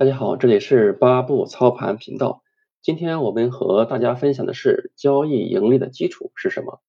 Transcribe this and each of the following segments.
大家好，这里是八步操盘频道。今天我们和大家分享的是交易盈利的基础是什么？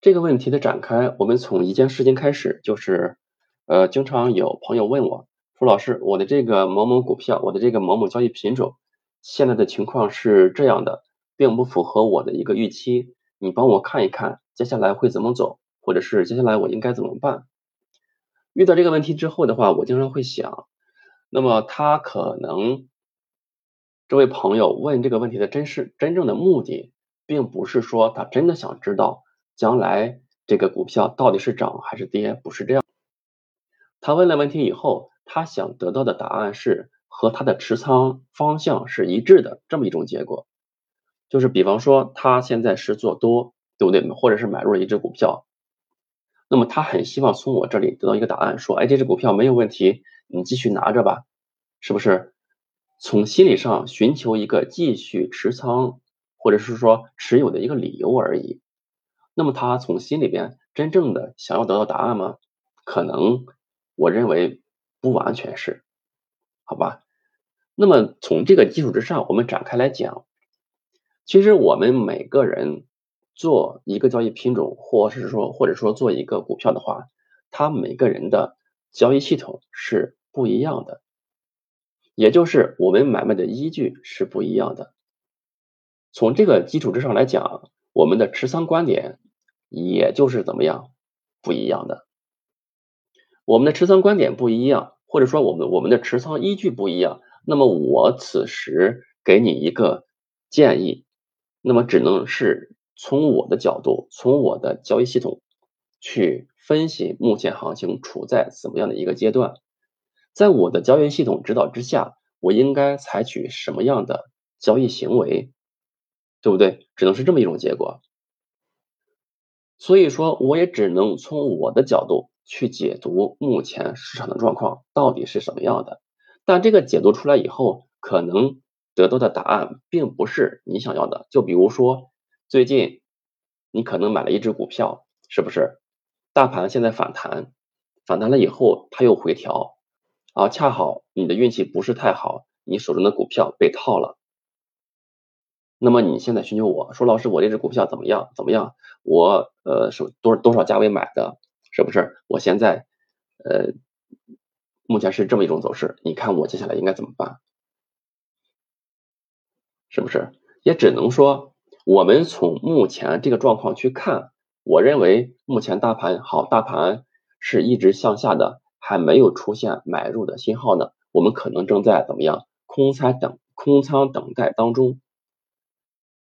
这个问题的展开，我们从一件事情开始，就是呃，经常有朋友问我说，老师，我的这个某某股票，我的这个某某交易品种，现在的情况是这样的，并不符合我的一个预期，你帮我看一看，接下来会怎么走，或者是接下来我应该怎么办？遇到这个问题之后的话，我经常会想。那么他可能这位朋友问这个问题的真是真正的目的，并不是说他真的想知道将来这个股票到底是涨还是跌，不是这样。他问了问题以后，他想得到的答案是和他的持仓方向是一致的这么一种结果。就是比方说他现在是做多，对不对？或者是买入了一只股票，那么他很希望从我这里得到一个答案，说，哎，这只股票没有问题。你继续拿着吧，是不是？从心理上寻求一个继续持仓，或者是说持有的一个理由而已。那么他从心里边真正的想要得到答案吗？可能我认为不完全是，好吧？那么从这个基础之上，我们展开来讲，其实我们每个人做一个交易品种，或是说或者说做一个股票的话，他每个人的交易系统是。不一样的，也就是我们买卖的依据是不一样的。从这个基础之上来讲，我们的持仓观点也就是怎么样不一样的。我们的持仓观点不一样，或者说我们我们的持仓依据不一样，那么我此时给你一个建议，那么只能是从我的角度，从我的交易系统去分析目前行情处在怎么样的一个阶段。在我的交易系统指导之下，我应该采取什么样的交易行为，对不对？只能是这么一种结果。所以说，我也只能从我的角度去解读目前市场的状况到底是什么样的。但这个解读出来以后，可能得到的答案并不是你想要的。就比如说，最近你可能买了一只股票，是不是？大盘现在反弹，反弹了以后，它又回调。啊，恰好你的运气不是太好，你手中的股票被套了。那么你现在寻求我说，老师，我这只股票怎么样？怎么样？我呃是多多少价位买的？是不是？我现在呃目前是这么一种走势，你看我接下来应该怎么办？是不是？也只能说，我们从目前这个状况去看，我认为目前大盘好，大盘是一直向下的。还没有出现买入的信号呢，我们可能正在怎么样空仓等空仓等待当中，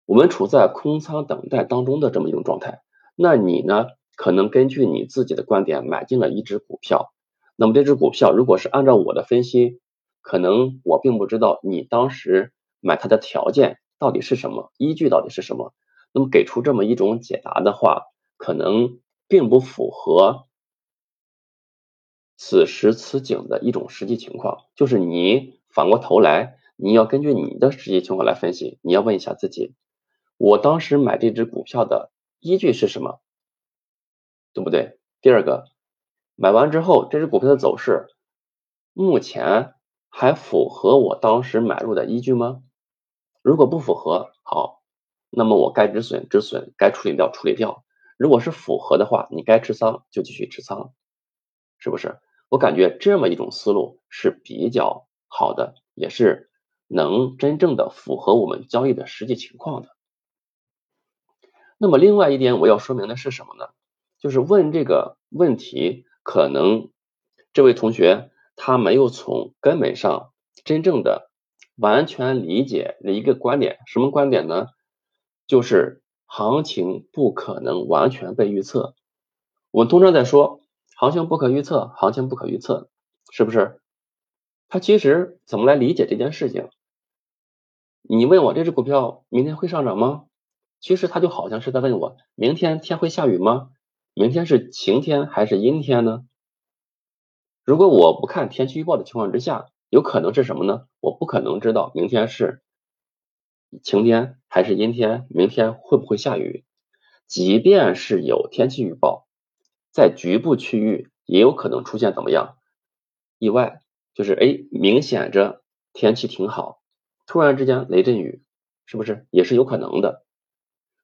我们处在空仓等待当中的这么一种状态。那你呢，可能根据你自己的观点买进了一只股票，那么这只股票如果是按照我的分析，可能我并不知道你当时买它的条件到底是什么，依据到底是什么，那么给出这么一种解答的话，可能并不符合。此时此景的一种实际情况，就是你反过头来，你要根据你的实际情况来分析。你要问一下自己，我当时买这只股票的依据是什么，对不对？第二个，买完之后，这只股票的走势目前还符合我当时买入的依据吗？如果不符合，好，那么我该止损止损，该处理掉处理掉。如果是符合的话，你该持仓就继续持仓，是不是？我感觉这么一种思路是比较好的，也是能真正的符合我们交易的实际情况的。那么另外一点我要说明的是什么呢？就是问这个问题，可能这位同学他没有从根本上真正的完全理解的一个观点，什么观点呢？就是行情不可能完全被预测。我们通常在说。行情不可预测，行情不可预测，是不是？他其实怎么来理解这件事情？你问我这只股票明天会上涨吗？其实他就好像是在问我，明天天会下雨吗？明天是晴天还是阴天呢？如果我不看天气预报的情况之下，有可能是什么呢？我不可能知道明天是晴天还是阴天，明天会不会下雨？即便是有天气预报。在局部区域也有可能出现怎么样意外，就是哎，明显着天气挺好，突然之间雷阵雨，是不是也是有可能的？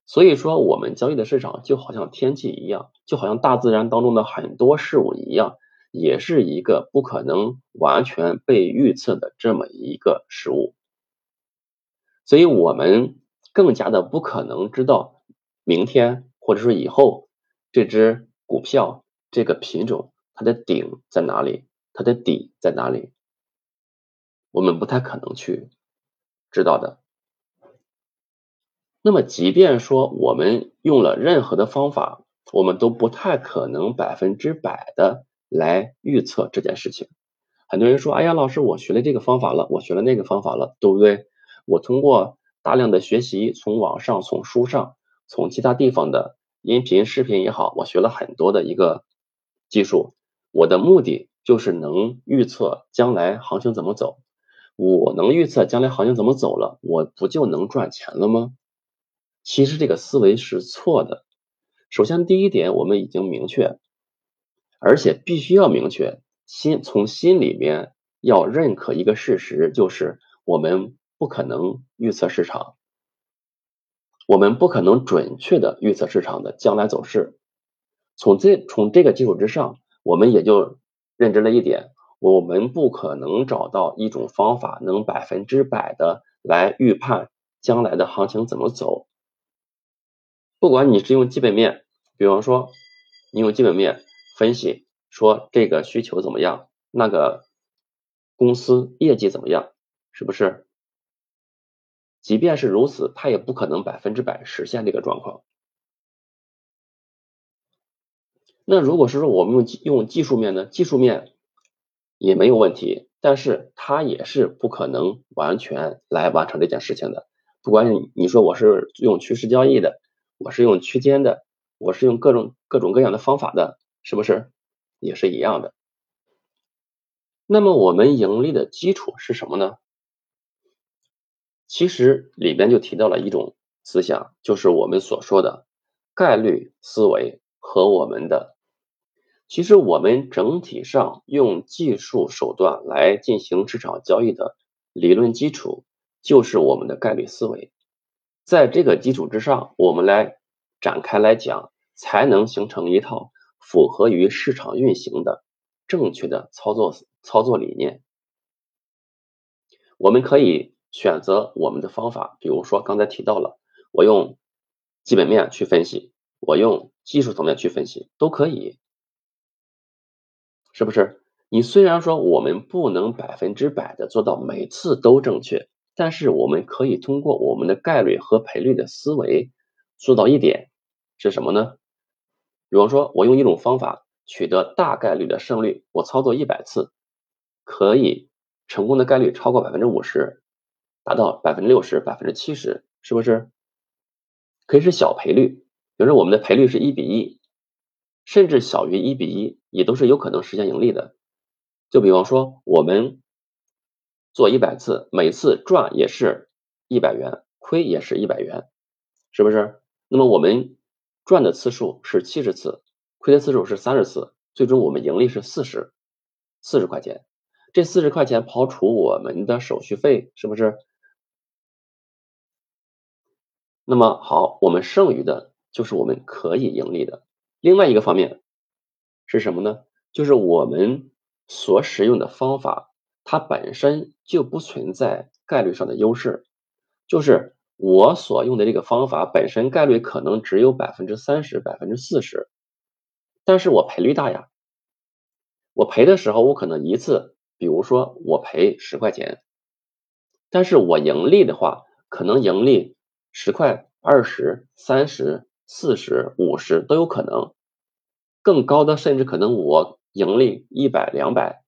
所以说，我们交易的市场就好像天气一样，就好像大自然当中的很多事物一样，也是一个不可能完全被预测的这么一个事物。所以我们更加的不可能知道明天或者说以后这只股票这个品种它的顶在哪里，它的底在哪里，我们不太可能去知道的。那么，即便说我们用了任何的方法，我们都不太可能百分之百的来预测这件事情。很多人说：“哎呀，老师，我学了这个方法了，我学了那个方法了，对不对？我通过大量的学习，从网上、从书上、从其他地方的音频、视频也好，我学了很多的一个技术。我的目的就是能预测将来行情怎么走。我能预测将来行情怎么走了，我不就能赚钱了吗？”其实这个思维是错的。首先，第一点，我们已经明确，而且必须要明确，心从心里面要认可一个事实，就是我们不可能预测市场，我们不可能准确的预测市场的将来走势。从这从这个基础之上，我们也就认知了一点，我们不可能找到一种方法能百分之百的来预判将来的行情怎么走。不管你是用基本面，比方说你用基本面分析说这个需求怎么样，那个公司业绩怎么样，是不是？即便是如此，它也不可能百分之百实现这个状况。那如果是说我们用用技术面呢？技术面也没有问题，但是它也是不可能完全来完成这件事情的。不管你说我是用趋势交易的。我是用区间的，我是用各种各种各样的方法的，是不是也是一样的？那么我们盈利的基础是什么呢？其实里边就提到了一种思想，就是我们所说的概率思维和我们的，其实我们整体上用技术手段来进行市场交易的理论基础，就是我们的概率思维。在这个基础之上，我们来展开来讲，才能形成一套符合于市场运行的正确的操作操作理念。我们可以选择我们的方法，比如说刚才提到了，我用基本面去分析，我用技术层面去分析，都可以，是不是？你虽然说我们不能百分之百的做到每次都正确。但是我们可以通过我们的概率和赔率的思维做到一点是什么呢？比方说，我用一种方法取得大概率的胜率，我操作一百次，可以成功的概率超过百分之五十，达到百分之六十、百分之七十，是不是？可以是小赔率，比如说我们的赔率是一比一，甚至小于一比一，也都是有可能实现盈利的。就比方说我们。做一百次，每次赚也是一百元，亏也是一百元，是不是？那么我们赚的次数是七十次，亏的次数是三十次，最终我们盈利是四十，四十块钱。这四十块钱刨除我们的手续费，是不是？那么好，我们剩余的就是我们可以盈利的。另外一个方面是什么呢？就是我们所使用的方法。它本身就不存在概率上的优势，就是我所用的这个方法本身概率可能只有百分之三十、百分之四十，但是我赔率大呀。我赔的时候，我可能一次，比如说我赔十块钱，但是我盈利的话，可能盈利十块、二十、三十、四十、五十都有可能，更高的甚至可能我盈利一百、两百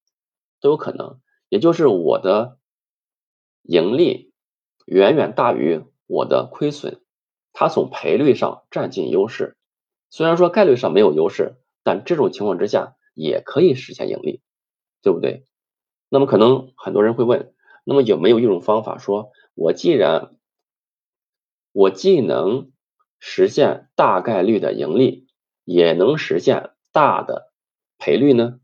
都有可能。也就是我的盈利远远大于我的亏损，它从赔率上占尽优势。虽然说概率上没有优势，但这种情况之下也可以实现盈利，对不对？那么可能很多人会问，那么有没有一种方法，说我既然我既能实现大概率的盈利，也能实现大的赔率呢？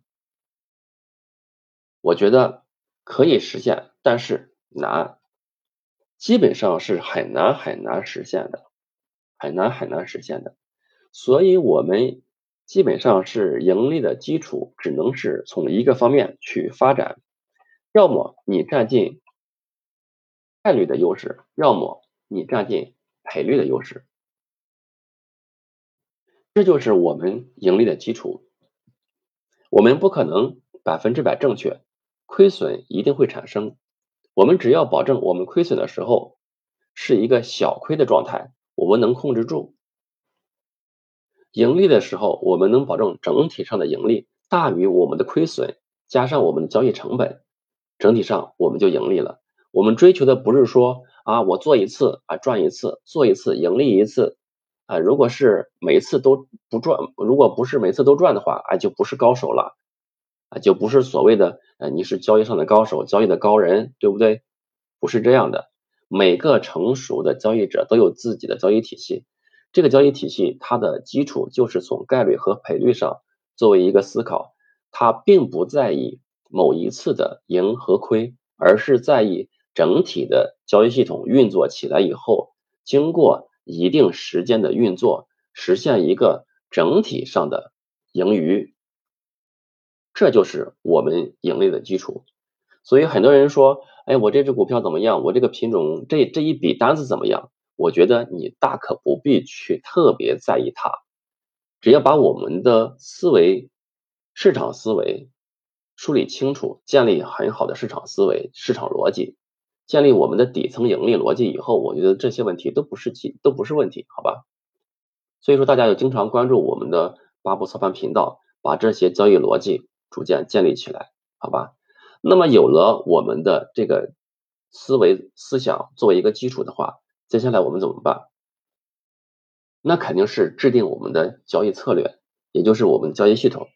我觉得。可以实现，但是难，基本上是很难很难实现的，很难很难实现的。所以，我们基本上是盈利的基础，只能是从一个方面去发展，要么你占尽概率的优势，要么你占尽赔率的优势，这就是我们盈利的基础。我们不可能百分之百正确，亏损一定会产生。我们只要保证我们亏损的时候是一个小亏的状态，我们能控制住；盈利的时候，我们能保证整体上的盈利大于我们的亏损，加上我们的交易成本，整体上我们就盈利了。我们追求的不是说啊，我做一次啊赚一次，做一次盈利一次。啊，如果是每次都不赚，如果不是每次都赚的话，啊，就不是高手了，啊，就不是所谓的呃你是交易上的高手，交易的高人，对不对？不是这样的，每个成熟的交易者都有自己的交易体系，这个交易体系它的基础就是从概率和赔率上作为一个思考，它并不在意某一次的赢和亏，而是在意整体的交易系统运作起来以后，经过。一定时间的运作，实现一个整体上的盈余，这就是我们盈利的基础。所以很多人说，哎，我这只股票怎么样？我这个品种这这一笔单子怎么样？我觉得你大可不必去特别在意它，只要把我们的思维、市场思维梳理清楚，建立很好的市场思维、市场逻辑。建立我们的底层盈利逻辑以后，我觉得这些问题都不是题，都不是问题，好吧？所以说大家要经常关注我们的八步操盘频道，把这些交易逻辑逐渐建立起来，好吧？那么有了我们的这个思维思想作为一个基础的话，接下来我们怎么办？那肯定是制定我们的交易策略，也就是我们交易系统。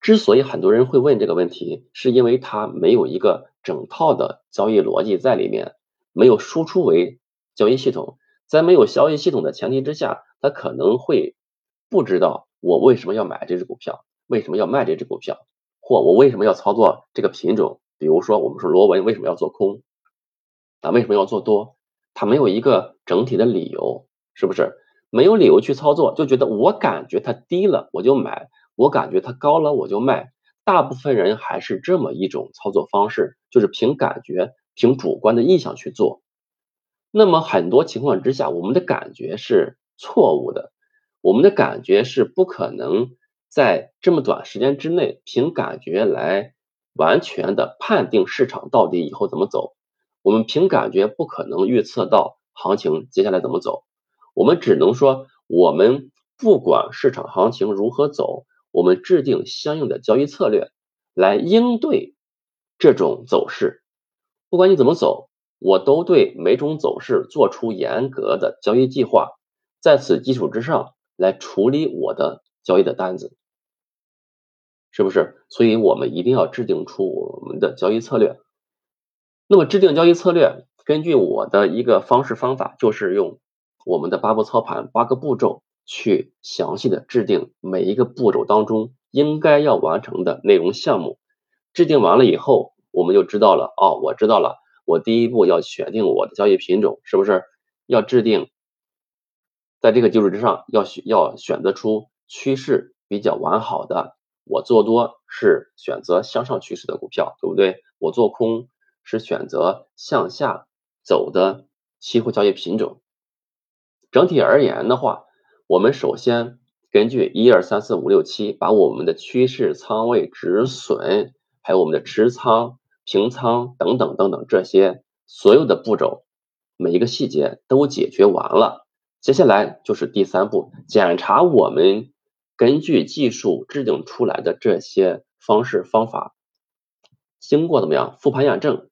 之所以很多人会问这个问题，是因为他没有一个。整套的交易逻辑在里面没有输出为交易系统，在没有交易系统的前提之下，他可能会不知道我为什么要买这只股票，为什么要卖这只股票，或我为什么要操作这个品种。比如说，我们说螺纹为什么要做空，啊，为什么要做多？他没有一个整体的理由，是不是？没有理由去操作，就觉得我感觉它低了我就买，我感觉它高了我就卖。大部分人还是这么一种操作方式，就是凭感觉、凭主观的意向去做。那么很多情况之下，我们的感觉是错误的，我们的感觉是不可能在这么短时间之内凭感觉来完全的判定市场到底以后怎么走。我们凭感觉不可能预测到行情接下来怎么走，我们只能说，我们不管市场行情如何走。我们制定相应的交易策略来应对这种走势，不管你怎么走，我都对每种走势做出严格的交易计划，在此基础之上来处理我的交易的单子，是不是？所以我们一定要制定出我们的交易策略。那么制定交易策略，根据我的一个方式方法，就是用我们的八步操盘八个步骤。去详细的制定每一个步骤当中应该要完成的内容项目，制定完了以后，我们就知道了哦，我知道了，我第一步要选定我的交易品种，是不是要制定，在这个基础之上，要选要选择出趋势比较完好的，我做多是选择向上趋势的股票，对不对？我做空是选择向下走的期货交易品种。整体而言的话。我们首先根据一二三四五六七，把我们的趋势、仓位、止损，还有我们的持仓、平仓等等等等这些所有的步骤，每一个细节都解决完了。接下来就是第三步，检查我们根据技术制定出来的这些方式方法，经过怎么样复盘验证？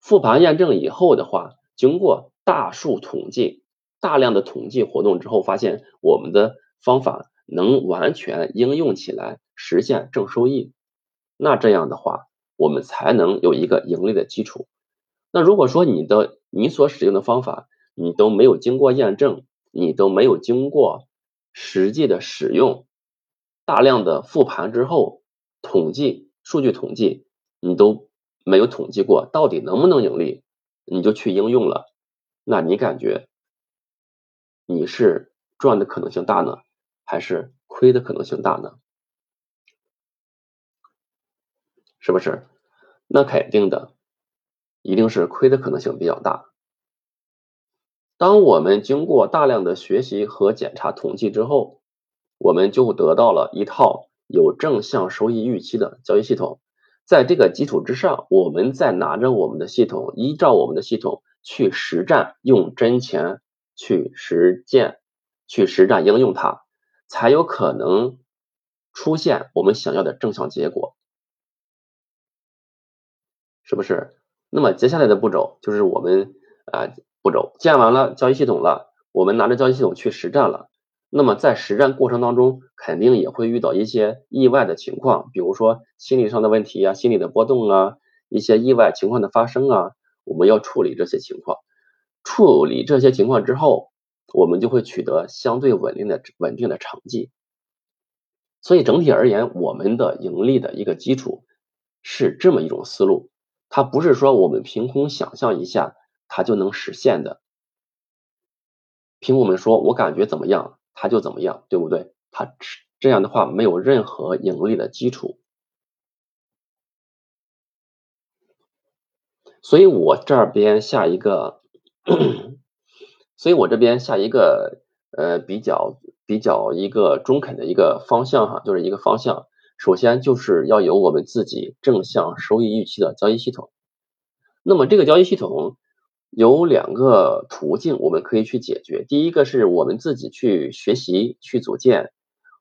复盘验证以后的话，经过大数统计。大量的统计活动之后，发现我们的方法能完全应用起来，实现正收益。那这样的话，我们才能有一个盈利的基础。那如果说你的你所使用的方法，你都没有经过验证，你都没有经过实际的使用，大量的复盘之后，统计数据统计，你都没有统计过到底能不能盈利，你就去应用了，那你感觉你是赚的可能性大呢，还是亏的可能性大呢？是不是？那肯定的，一定是亏的可能性比较大。当我们经过大量的学习和检查统计之后，我们就得到了一套有正向收益预期的交易系统。在这个基础之上，我们再拿着我们的系统，依照我们的系统去实战，用真钱去实践，去实战应用它，才有可能出现我们想要的正向结果。是不是？那么接下来的步骤就是我们啊步骤建完了交易系统了，我们拿着交易系统去实战了。那么在实战过程当中，肯定也会遇到一些意外的情况，比如说心理上的问题啊、心理的波动啊、一些意外情况的发生啊，我们要处理这些情况。处理这些情况之后，我们就会取得相对稳定的稳定的成绩。所以整体而言，我们的盈利的一个基础是这么一种思路。它不是说我们凭空想象一下它就能实现的，凭我们说我感觉怎么样，它就怎么样，对不对？它这样的话没有任何盈利的基础，所以我这边下一个，所以我这边下一个呃比较比较一个中肯的一个方向哈，就是一个方向。首先就是要有我们自己正向收益预期的交易系统。那么这个交易系统有两个途径，我们可以去解决。第一个是我们自己去学习去组建。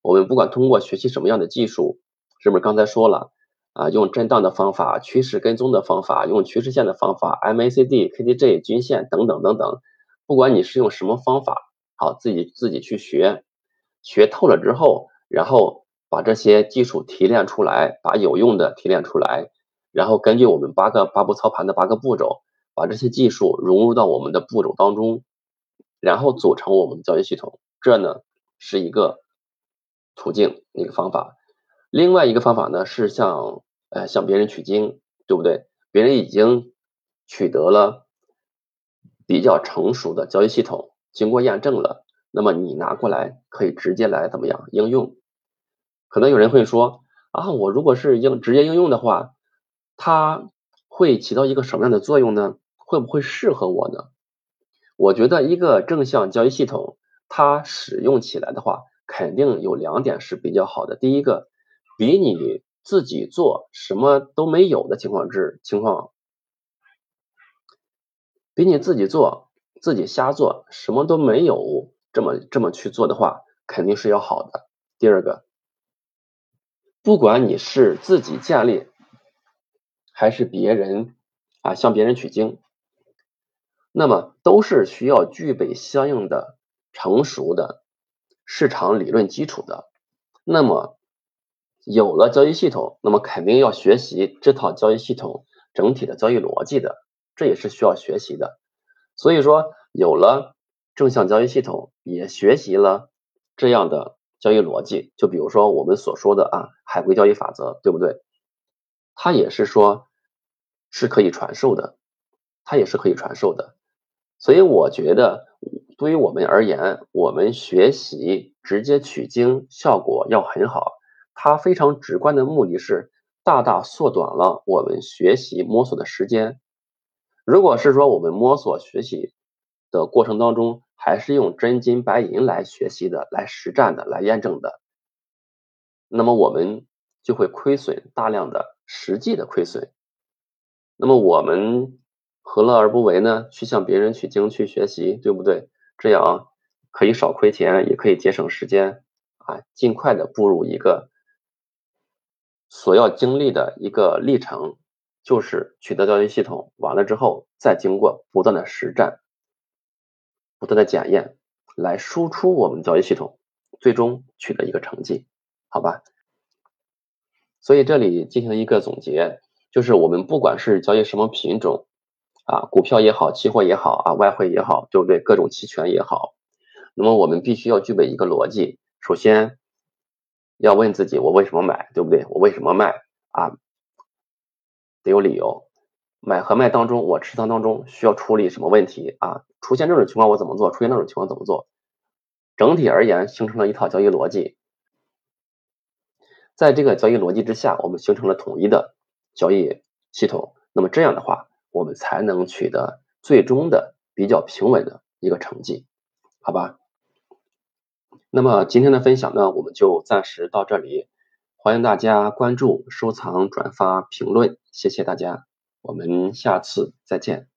我们不管通过学习什么样的技术，是不是刚才说了啊？用震荡的方法、趋势跟踪的方法、用趋势线的方法、MACD、KDJ 均线等等等等。不管你是用什么方法，好，自己自己去学，学透了之后，然后。把这些技术提炼出来，把有用的提炼出来，然后根据我们八个八步操盘的八个步骤，把这些技术融入到我们的步骤当中，然后组成我们的交易系统。这呢是一个途径，一个方法。另外一个方法呢是像呃向别人取经，对不对？别人已经取得了比较成熟的交易系统，经过验证了，那么你拿过来可以直接来怎么样应用？可能有人会说啊，我如果是应直接应用的话，它会起到一个什么样的作用呢？会不会适合我呢？我觉得一个正向交易系统，它使用起来的话，肯定有两点是比较好的。第一个，比你自己做什么都没有的情况之情况，比你自己做自己瞎做什么都没有这么这么去做的话，肯定是要好的。第二个。不管你是自己建立，还是别人啊向别人取经，那么都是需要具备相应的成熟的市场理论基础的。那么有了交易系统，那么肯定要学习这套交易系统整体的交易逻辑的，这也是需要学习的。所以说，有了正向交易系统，也学习了这样的。交易逻辑，就比如说我们所说的啊，海归交易法则，对不对？它也是说是可以传授的，它也是可以传授的。所以我觉得，对于我们而言，我们学习直接取经效果要很好。它非常直观的目的是大大缩短了我们学习摸索的时间。如果是说我们摸索学习的过程当中，还是用真金白银来学习的、来实战的、来验证的，那么我们就会亏损大量的实际的亏损。那么我们何乐而不为呢？去向别人取经去学习，对不对？这样可以少亏钱，也可以节省时间啊，尽快的步入一个所要经历的一个历程，就是取得交易系统，完了之后再经过不断的实战。不断的检验，来输出我们交易系统，最终取得一个成绩，好吧？所以这里进行一个总结，就是我们不管是交易什么品种啊，股票也好，期货也好啊，外汇也好，对不对？各种期权也好，那么我们必须要具备一个逻辑，首先要问自己，我为什么买，对不对？我为什么卖啊？得有理由。买和卖当中，我持仓当中需要处理什么问题啊？出现这种情况我怎么做？出现那种情况怎么做？整体而言形成了一套交易逻辑，在这个交易逻辑之下，我们形成了统一的交易系统。那么这样的话，我们才能取得最终的比较平稳的一个成绩，好吧？那么今天的分享呢，我们就暂时到这里。欢迎大家关注、收藏、转发、评论，谢谢大家，我们下次再见。